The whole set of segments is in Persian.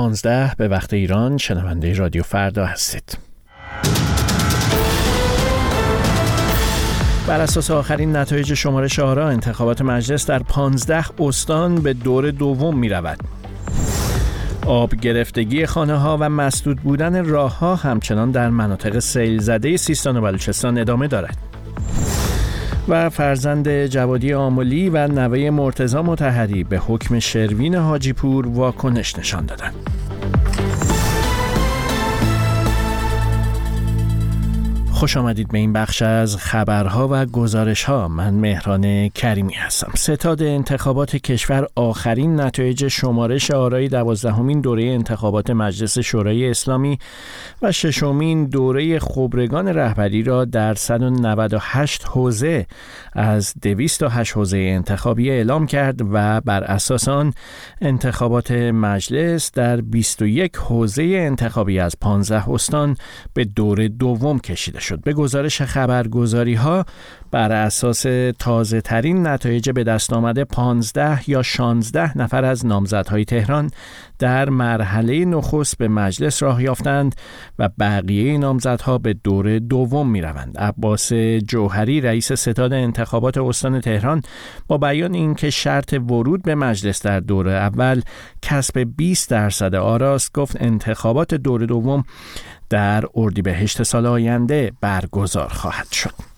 15 به وقت ایران شنونده رادیو فردا هستید. بر اساس آخرین نتایج شمارش آرا انتخابات مجلس در 15 استان به دور دوم می رود. آب گرفتگی خانه ها و مسدود بودن راه ها همچنان در مناطق سیل زده سیستان و بلوچستان ادامه دارد. و فرزند جوادی آملی و نوه مرتزا متحری به حکم شروین حاجیپور واکنش نشان دادند. خوش آمدید به این بخش از خبرها و گزارش ها من مهران کریمی هستم. ستاد انتخابات کشور آخرین نتایج شمارش آرای دوازدهمین دوره انتخابات مجلس شورای اسلامی و ششمین دوره خبرگان رهبری را در 198 حوزه از 208 حوزه انتخابی اعلام کرد و بر اساس آن انتخابات مجلس در 21 حوزه انتخابی از 15 استان به دور دوم کشیده شد. شد. به گزارش خبرگزاری ها بر اساس تازه ترین نتایج به دست آمده 15 یا 16 نفر از نامزدهای تهران در مرحله نخست به مجلس راه یافتند و بقیه نامزدها به دور دوم می روند. عباس جوهری رئیس ستاد انتخابات استان تهران با بیان اینکه شرط ورود به مجلس در دور اول کسب 20 درصد آراست گفت انتخابات دور دوم در اردیبهشت سال آینده برگزار خواهد شد.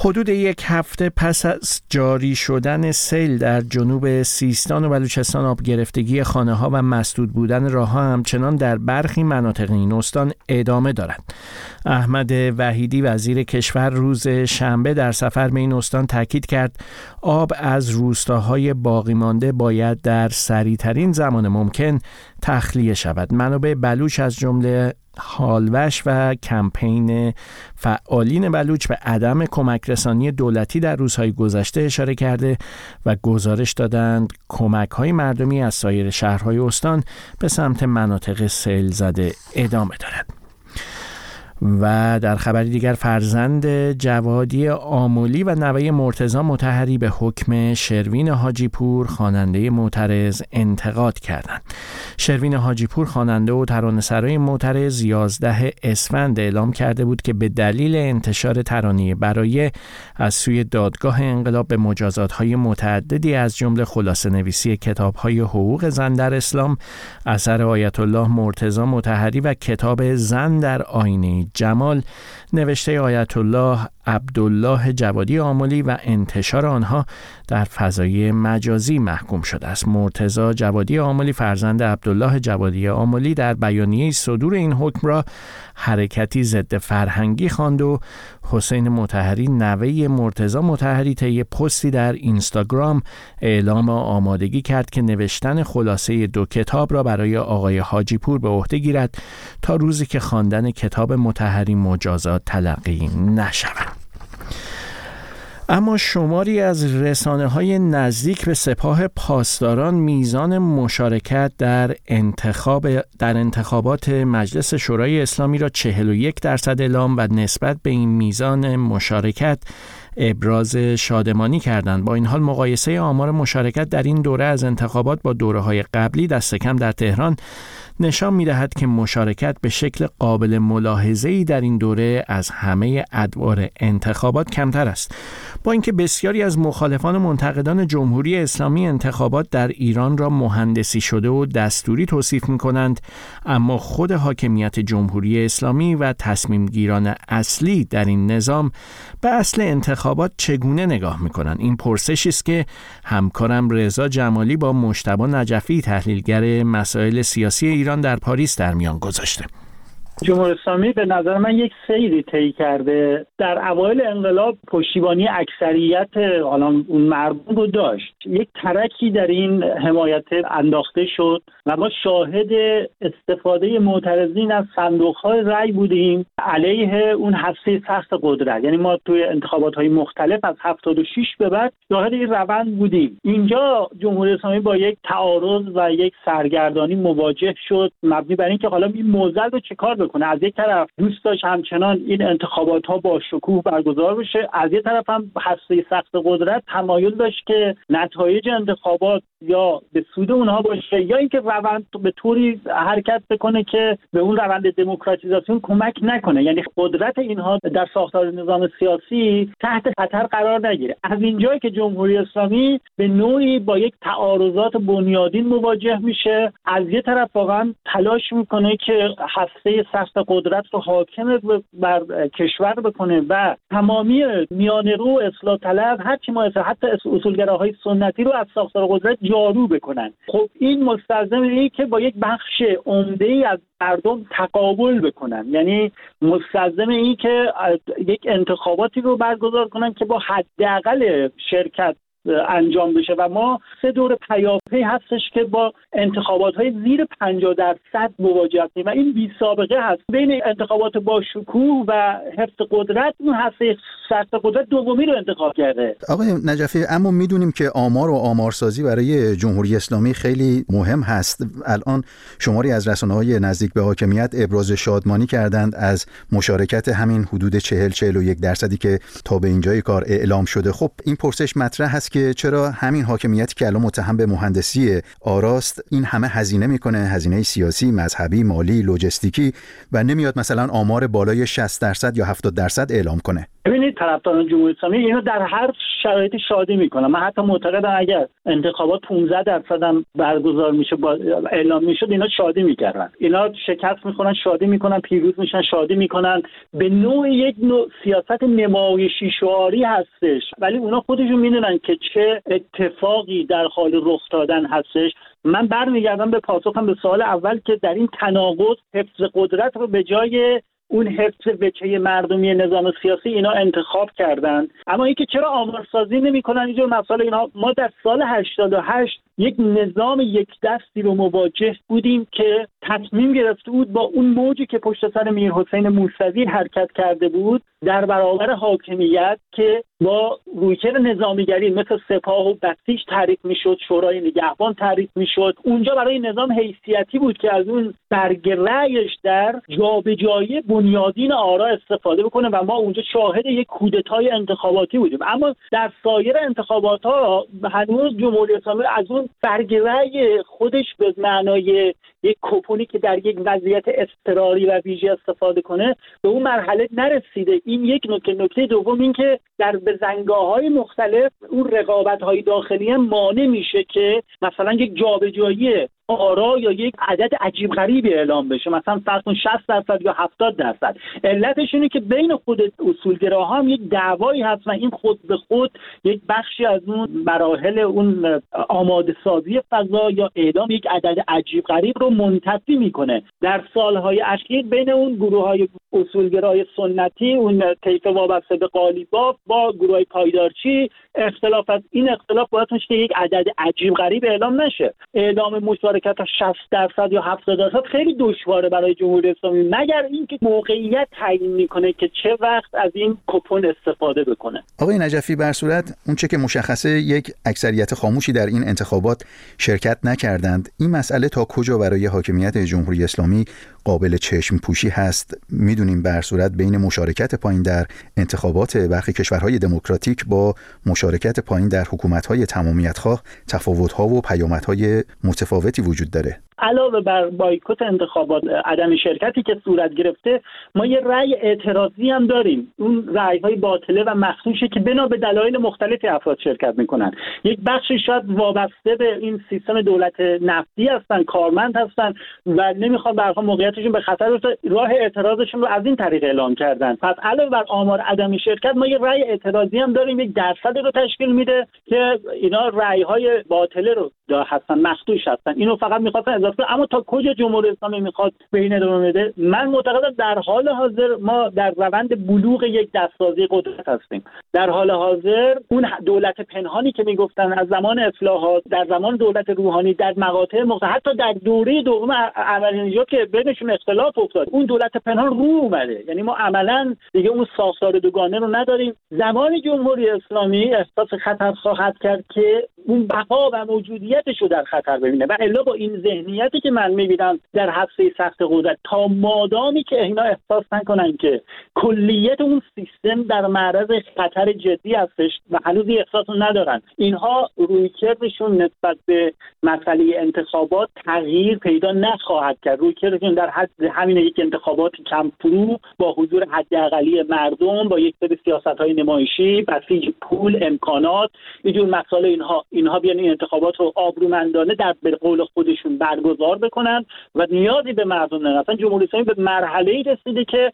حدود یک هفته پس از جاری شدن سیل در جنوب سیستان و بلوچستان آب گرفتگی خانه ها و مسدود بودن راه ها همچنان در برخی مناطق این استان ادامه دارد. احمد وحیدی وزیر کشور روز شنبه در سفر به این استان تاکید کرد آب از روستاهای باقی مانده باید در سریعترین زمان ممکن تخلیه شود. منابع بلوچ از جمله حالوش و کمپین فعالین بلوچ به عدم کمک رسانی دولتی در روزهای گذشته اشاره کرده و گزارش دادند کمک های مردمی از سایر شهرهای استان به سمت مناطق سیل زده ادامه دارد. و در خبری دیگر فرزند جوادی آمولی و نوه مرتزا متحری به حکم شروین حاجیپور خواننده معترض انتقاد کردند. شروین حاجیپور خواننده و ترانه‌سرای معترض 11 اسفند اعلام کرده بود که به دلیل انتشار ترانه برای از سوی دادگاه انقلاب به مجازات‌های متعددی از جمله خلاصه نویسی کتاب‌های حقوق زن در اسلام اثر آیت الله مرتزا متحری و کتاب زن در آینه جمال نوشته آیت الله عبدالله جوادی آملی و انتشار آنها در فضای مجازی محکوم شده است. مرتزا جوادی آملی فرزند عبدالله جوادی آملی در بیانیه صدور این حکم را حرکتی ضد فرهنگی خواند و حسین متحری نوه مرتزا متحری طی پستی در اینستاگرام اعلام آمادگی کرد که نوشتن خلاصه دو کتاب را برای آقای حاجی پور به عهده گیرد تا روزی که خواندن کتاب متحری مجازات تلقی نشود. اما شماری از رسانه های نزدیک به سپاه پاسداران میزان مشارکت در انتخاب در انتخابات مجلس شورای اسلامی را 41 درصد اعلام و نسبت به این میزان مشارکت ابراز شادمانی کردند. با این حال مقایسه آمار مشارکت در این دوره از انتخابات با دوره های قبلی دست کم در تهران نشان می دهد که مشارکت به شکل قابل ملاحظه ای در این دوره از همه ادوار انتخابات کمتر است. با اینکه بسیاری از مخالفان منتقدان جمهوری اسلامی انتخابات در ایران را مهندسی شده و دستوری توصیف می کنند اما خود حاکمیت جمهوری اسلامی و تصمیم گیران اصلی در این نظام به اصل انتخابات چگونه نگاه می کنند این پرسشی است که همکارم رضا جمالی با مشتبه نجفی تحلیلگر مسائل سیاسی ایران در پاریس در میان گذاشته. جمهوری اسلامی به نظر من یک سیری طی کرده. در اوایل انقلاب پشتیبانی اکثریت حالا اون مردم رو داشت. یک ترکی در این حمایت انداخته شد و ما شاهد استفاده معترضین از صندوق های رأی بودیم علیه اون هسته سخت قدرت. یعنی ما توی انتخابات های مختلف از 76 به بعد شاهد این روند بودیم. اینجا جمهوری اسلامی با یک تعارض و یک سرگردانی مواجه شد. مبنی بر اینکه حالا این موزل رو چه بکنه از یک طرف دوست داشت همچنان این انتخابات ها با شکوه برگزار بشه از یک طرف هم هسته سخت قدرت تمایل داشت که نتایج انتخابات یا به سود اونها باشه یا اینکه روند به طوری حرکت بکنه که به اون روند دموکراتیزاسیون کمک نکنه. یعنی قدرت اینها در ساختار نظام سیاسی تحت خطر قرار نگیره. از اینجایی که جمهوری اسلامی به نوعی با یک تعارضات بنیادین مواجه میشه از یه طرف واقعا تلاش می‌کنه که هسته سخت قدرت رو حاکم بر کشور بکنه و تمامی میانه رو اصلاح طلب هر چی ما حتی اصولگراهای سنتی رو از ساختار قدرت جارو بکنن. خب این مستلزم اینه که با یک بخش عمده ای از مردم تقابل بکنن. یعنی مستلزم این که یک انتخاباتی رو برگزار کنن که با حداقل شرکت انجام بشه و ما سه دور پیاپی هستش که با انتخابات های زیر 50 درصد مواجه هستیم. و این بی سابقه هست. بین انتخابات با شکوه و حفظ قدرت اون هسته سخت قدرت دومی رو انتخاب کرده. آقای نجفی اما می‌دونیم که آمار و آمارسازی برای جمهوری اسلامی خیلی مهم هست. الان شماری از رسانه های نزدیک به حاکمیت ابراز شادمانی کردند از مشارکت همین حدود 40 41 درصدی که تا به اینجای کار اعلام شده. خب این پرسش مطرح هست که چرا همین حاکمیتی که الان متهم به مهندسی آراست این همه هزینه می‌کنه هزینه سیاسی مذهبی مالی لوجستیکی و نمیاد مثلا آمار بالای 60 درصد یا 70 درصد اعلام کنه. ببینید طرفداران جمهوری اسلامی اینو در هر شرایطی شادی می‌کنن من حتی معتقدم اگر انتخابات 15 درصد هم برگزار میشه با اعلام می‌شد اینا شادی می‌کردن. اینا شکست می‌کنن شادی می‌کنن پیروز میشن شادی می‌کنن. به نوع یک نوع سیاست نمایشی شعاری هستش. ولی اونا خودشون می‌دونن که چه اتفاقی در حال رخ دادن هستش. من برمیگردم به پاسخم به سوال اول که در این تناقض حفظ قدرت رو به جای اون حفظ وچه مردمی نظام سیاسی اینا انتخاب کردن. اما اینکه چرا آمارسازی نمی‌کنن؟ اینجور مسائل اینا. ما در سال 88 یک نظام یک دستی رو مواجه بودیم که تصمیم گرفته بود با اون موجی که پشت سر میر حسین موسوی حرکت کرده بود در برابر حاکمیت که با رویکرد نظامیگری مثل سپاه و بسیج تعریف می‌شد شورای نگهبان تعریف می‌شد. اونجا برای نظام حیثیتی بود که از اون برگ در جابجایی بنیادین آرا استفاده بکنه و ما اونجا شاهد یک کودتای انتخاباتی بودیم. اما در سایر انتخابات ها هنوز جمهوری اسلامی از اون برگ خودش به معنای یک کپونی که در یک وضعیت اضطراری و ویژه استفاده کنه به اون مرحله نرسیده. این یک نکته. نکته دوم این که در بزنگاه های مختلف اون رقابت های داخلی مانع میشه که مثلا یک جابجایی آرا یا یک عدد عجیب غریبی اعلام بشه. مثلا فرض کن 60 درصد یا 70 درصد. علتش اینه که بین خود اصولگراها هم یک دعوایی هست و این خود به خود یک بخشی از اون مراحل اون آماده سازی فضا یا اعلام یک عدد عجیب غریب رو منتفی می‌کنه. در سالهای اخیر بین اون گروه های اصولگرای سنتی اون طیف وابسته به قالیباف با گروه پایدارچی اختلاف این اختلاف باید که یک عدد عجیب غریب اعلام نشه. اعلام مشارکت 60 درصد یا 70 درصد خیلی دشواره برای جمهوری اسلامی مگر اینکه موقعیت تعیین می‌کنه که چه وقت از این کپون استفاده بکنه. آقای نجفی بر صورت اونچه که مشخصه یک اکثریت خاموشی در این انتخابات شرکت نکردند. این مسئله تا کجا برای حاکمیت جمهوری اسلامی قابل چشم پوشی هست می‌دونیم بر صورت بین مشارکت پایین در انتخابات برخی کشورهای دموکراتیک با مشارکت پایین در حکومت‌های تمامیت‌خواه تفاوت‌ها و پیامدهای متفاوتی وجود داره. علاوه بر بایکوت انتخابات عدم شرکتی که صورت گرفته ما یه رأی اعتراضی هم داریم. اون رأی های باطله و مخصوصه که بنا به دلایل مختلفی افراد شرکت می‌کنن. یک بخشی شاید وابسته به این سیستم دولت نفتی هستن کارمند هستن و نمی‌خوان برها موقعیتشون به خطر راه اعتراضشون رو از این طریق اعلام کردن. پس علاوه بر آمار عدم شرکت ما یه رأی اعتراضی هم داریم. یک درصد رو تشکیل میده که اینا رأی های باطله رو هستن مخدوش هستن. اینو فقط می‌خواستن اما تا کجا جمهوری اسلامی می‌خواد به این ادامه بده؟ من معتقدم در حال حاضر ما در روند بلوغ یک دستسازی قدرت هستیم. در حال حاضر اون دولت پنهانی که می‌گفتن از زمان اصلاحات در زمان دولت روحانی در مقاطع مختلف حتی در دوره دوم عملی که بینشون اختلاف افتاد اون دولت پنهان رو اومده. یعنی ما عملا دیگه اون ساختار دوگانه رو نداریم. زمان جمهوری اسلامی احساس خطر خواهد کرد که اون بقا و موجودیت کلیتش رو در خطر ببینه. و الا با این ذهنیتی که من می‌بینم در حفظه سخت قدرت تا مادامی که اینا احساس نکنن که کلیت اون سیستم در معرض خطر جدی هستش و هنوز احساس ندارن. اینها رویکردشون نسبت به مسئله انتخابات تغییر پیدا نخواهد کرد. رویکردشون در حد همین یک انتخابات کم فرو با حضور حداقلی مردم با یک سری سیاست های نمایشی بسیج پول امکانات اینجور مسائل اینها اینها بیان این انتخابات رو آبرومندانه در به قول خودشون برگزار بکنن و نیازی به مردم ندارن جمهوری اسلامی به مرحله ای رسیده که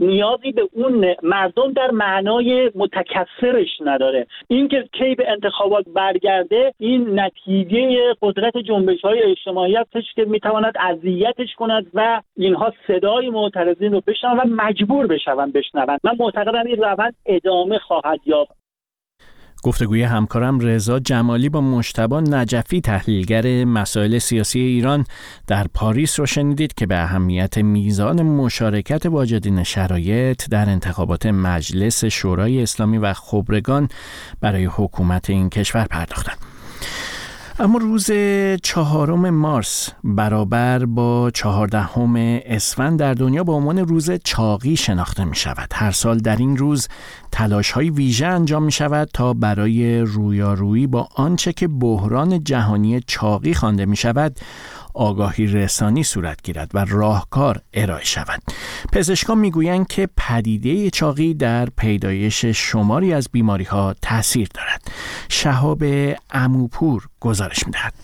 نیازی به اون مردم در معنای متکثرش نداره. اینکه کی به انتخابات برگرده این نتیجه قدرت جنبش های اجتماعی هستش که می‌تواند اذیتش کند و اینها صدای معترضین رو بشنون و مجبور بشون بشنون. من معتقدم این روند ادامه خواهد یافت. گفتگوی همکارم رضا جمالی با مشتبا نجفی تحلیلگر مسائل سیاسی ایران در پاریس رو شنیدید که به اهمیت میزان مشارکت واجدین شرایط در انتخابات مجلس شورای اسلامی و خبرگان برای حکومت این کشور پرداختند. اما روز چهارم مارس برابر با چهاردهم اسفند در دنیا به عنوان روز چاقی شناخته می شود. هر سال در این روز تلاش های ویژه انجام می شود تا برای رویارویی با آنچه که بحران جهانی چاقی خوانده می شود آگاهی رسانی صورت گیرد و راهکار ارائه شود پزشکان می‌گویند که پدیده چاقی در پیدایش شماری از بیماری ها تاثیر دارد. شهاب اموپور گزارش می‌دهد.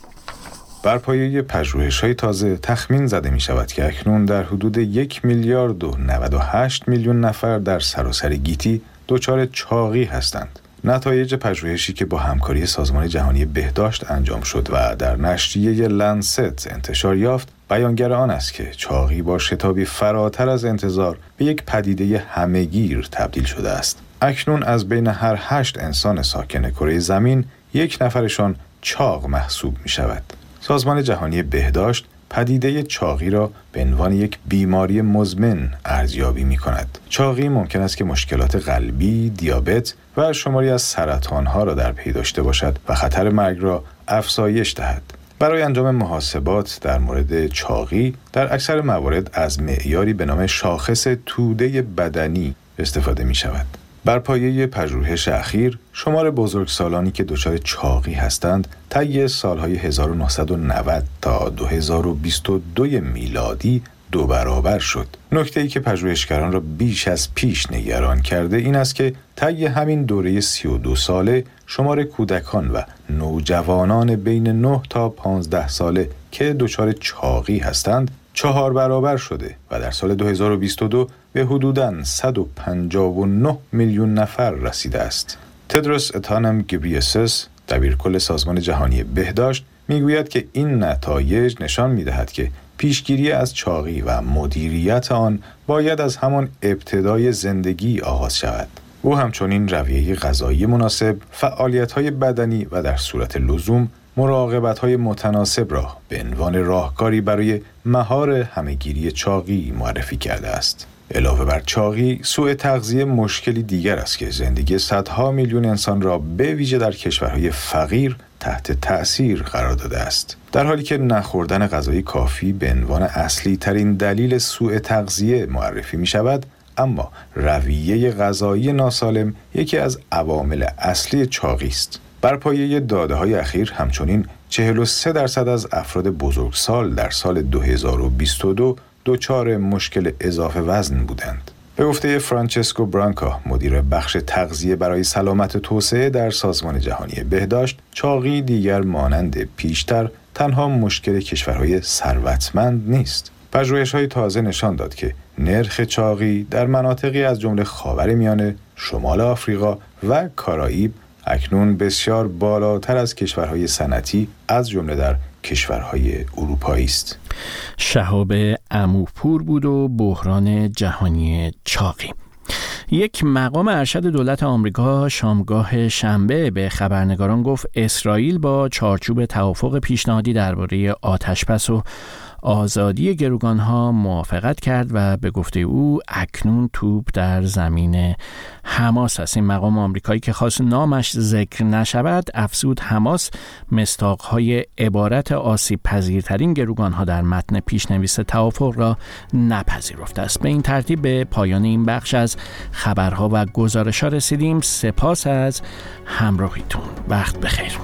بر پایه پژوهش های تازه تخمین زده می شود که اکنون در حدود یک میلیارد و 98 میلیون نفر در سراسر گیتی دچار چاقی هستند. نتایج پژوهشی که با همکاری سازمان جهانی بهداشت انجام شد و در نشریه لنست انتشار یافت بیانگر آن است که چاقی با شتابی فراتر از انتظار به یک پدیده همهگیر تبدیل شده است. اکنون از بین هر هشت انسان ساکن کره زمین یک نفرشان چاق محسوب می شود سازمان جهانی بهداشت پدیده چاقی را به عنوان یک بیماری مزمن ارزیابی می کند. چاقی ممکن است که مشکلات قلبی، دیابت و شماری از سرطانها را در پی داشته باشد و خطر مرگ را افزایش دهد. برای انجام محاسبات در مورد چاقی در اکثر موارد از معیاری به نام شاخص توده بدنی استفاده می شود. بر پایه پژوهش اخیر شمار بزرگسالانی که دچار چاقی هستند طی سالهای 1990 تا 2022 میلادی دو برابر شد. نکته ای که پژوهشگران را بیش از پیش نگران کرده این است که طی همین دوره 32 ساله شمار کودکان و نوجوانان بین 9 تا 15 ساله که دچار چاقی هستند چهار برابر شده و در سال 2022 به حدوداً 159 میلیون نفر رسیده است. تدروس اتانم گبریسس دبیرکل سازمان جهانی بهداشت می‌گوید که این نتایج نشان می‌دهد که پیشگیری از چاقی و مدیریت آن باید از همان ابتدای زندگی آغاز شود. او همچنین رویه غذایی مناسب، فعالیت بدنی و در صورت لزوم مراقبت های متناسب را به عنوان راهکاری برای مهار همهگیری چاقی معرفی کرده است. علاوه بر چاقی، سوء تغذیه مشکلی دیگر است که زندگی صدها میلیون انسان را به ویژه در کشورهای فقیر تحت تأثیر قرار داده است. در حالی که نخوردن غذای کافی به عنوان اصلی ترین دلیل سوء تغذیه معرفی می شود، اما رویه غذایی ناسالم یکی از عوامل اصلی چاقی است. بر پایه داده های اخیر همچنین 43 درصد از افراد بزرگسال در سال 2022 دچار مشکل اضافه وزن بودند. به گفته فرانچسکو برانکا مدیر بخش تغذیه برای سلامت توسعه در سازمان جهانی بهداشت چاقی دیگر مانند پیشتر تنها مشکل کشورهای ثروتمند نیست پژوهش های تازه نشان داد که نرخ چاقی در مناطقی از جمله خاور میانه شمال آفریقا و کارائیب اکنون بسیار بالاتر از کشورهای صنعتی از جمله در کشورهای اروپایی است. شهاب اموپور بود و بحران جهانی چاقی یک مقام ارشد دولت آمریکا شامگاه شنبه به خبرنگاران گفت اسرائیل با چارچوب توافق پیشنهادی درباره آتشبس و آزادی گروگان ها موافقت کرد و به گفته او اکنون توپ در زمین حماس است. این مقام آمریکایی که خواست نامش ذکر نشود افزود حماس های عبارت آسیب پذیرترین گروگان ها در متن پیشنویس توافق را نپذیرفته است. به این ترتیب به پایان این بخش از خبرها و گزارش ها رسیدیم. سپاس از همراهیتون. وقت بخیر.